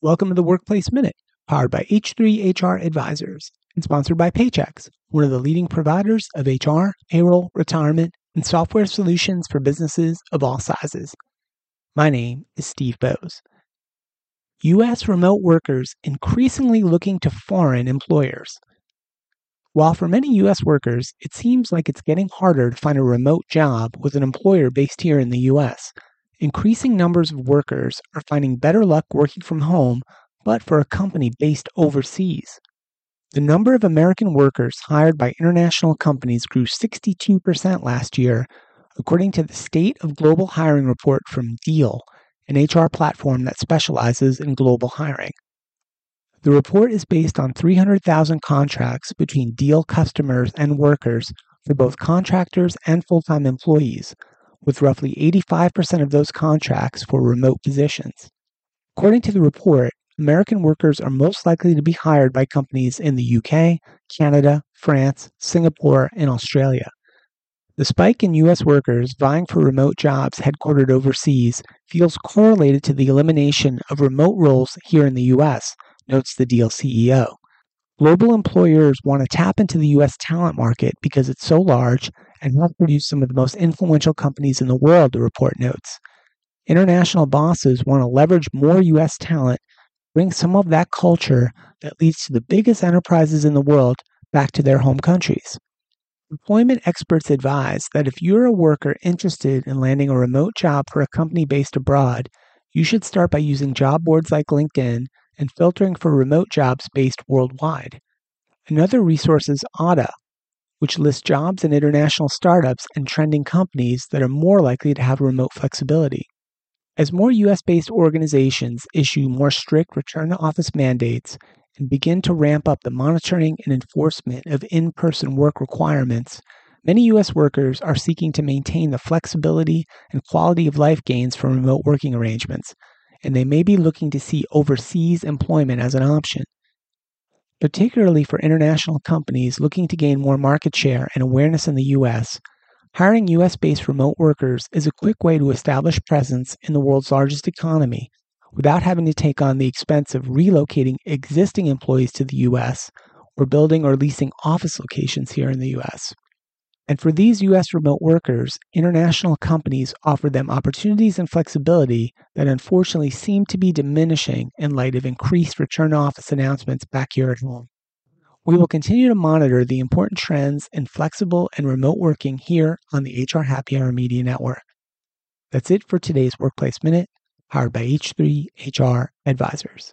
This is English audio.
Welcome to the Workplace Minute, powered by H3 HR Advisors and sponsored by Paychex, one of the leading providers of HR, payroll, retirement, and software solutions for businesses of all sizes. My name is Steve Boese. U.S. remote workers increasingly looking to foreign employers. While for many U.S. workers, it seems like it's getting harder to find a remote job with an employer based here in the U.S., increasing numbers of workers are finding better luck working from home, but for a company based overseas. The number of American workers hired by international companies grew 62% last year, according to the State of Global Hiring report from Deel, an HR platform that specializes in global hiring. The report is based on 300,000 contracts between Deel customers and workers for both contractors and full time employees, with roughly 85% of those contracts for remote positions. According to the report, American workers are most likely to be hired by companies in the UK, Canada, France, Singapore, and Australia. The spike in U.S. workers vying for remote jobs headquartered overseas feels correlated to the elimination of remote roles here in the U.S., notes the Deel CEO. Global employers want to tap into the U.S. talent market because it's so large and have produced some of the most influential companies in the world, the report notes. International bosses want to leverage more U.S. talent, bring some of that culture that leads to the biggest enterprises in the world back to their home countries. Employment experts advise that if you're a worker interested in landing a remote job for a company based abroad, you should start by using job boards like LinkedIn and filtering for remote jobs based worldwide. Another resource is Otta, which lists jobs in international startups and trending companies that are more likely to have remote flexibility. As more US based organizations issue more strict return to office mandates and begin to ramp up the monitoring and enforcement of in person work requirements, many U.S. workers are seeking to maintain the flexibility and quality of life gains from remote working arrangements, and they may be looking to see overseas employment as an option. Particularly for international companies looking to gain more market share and awareness in the U.S., hiring U.S. based remote workers is a quick way to establish presence in the world's largest economy without having to take on the expense of relocating existing employees to the U.S. or building or leasing office locations here in the U.S. And for these U.S. remote workers, international companies offer them opportunities and flexibility that unfortunately seem to be diminishing in light of increased return to office announcements back here at home. We will continue to monitor the important trends in flexible and remote working here on the HR Happy Hour Media Network. That's it for today's Workplace Minute, powered by H3 HR Advisors.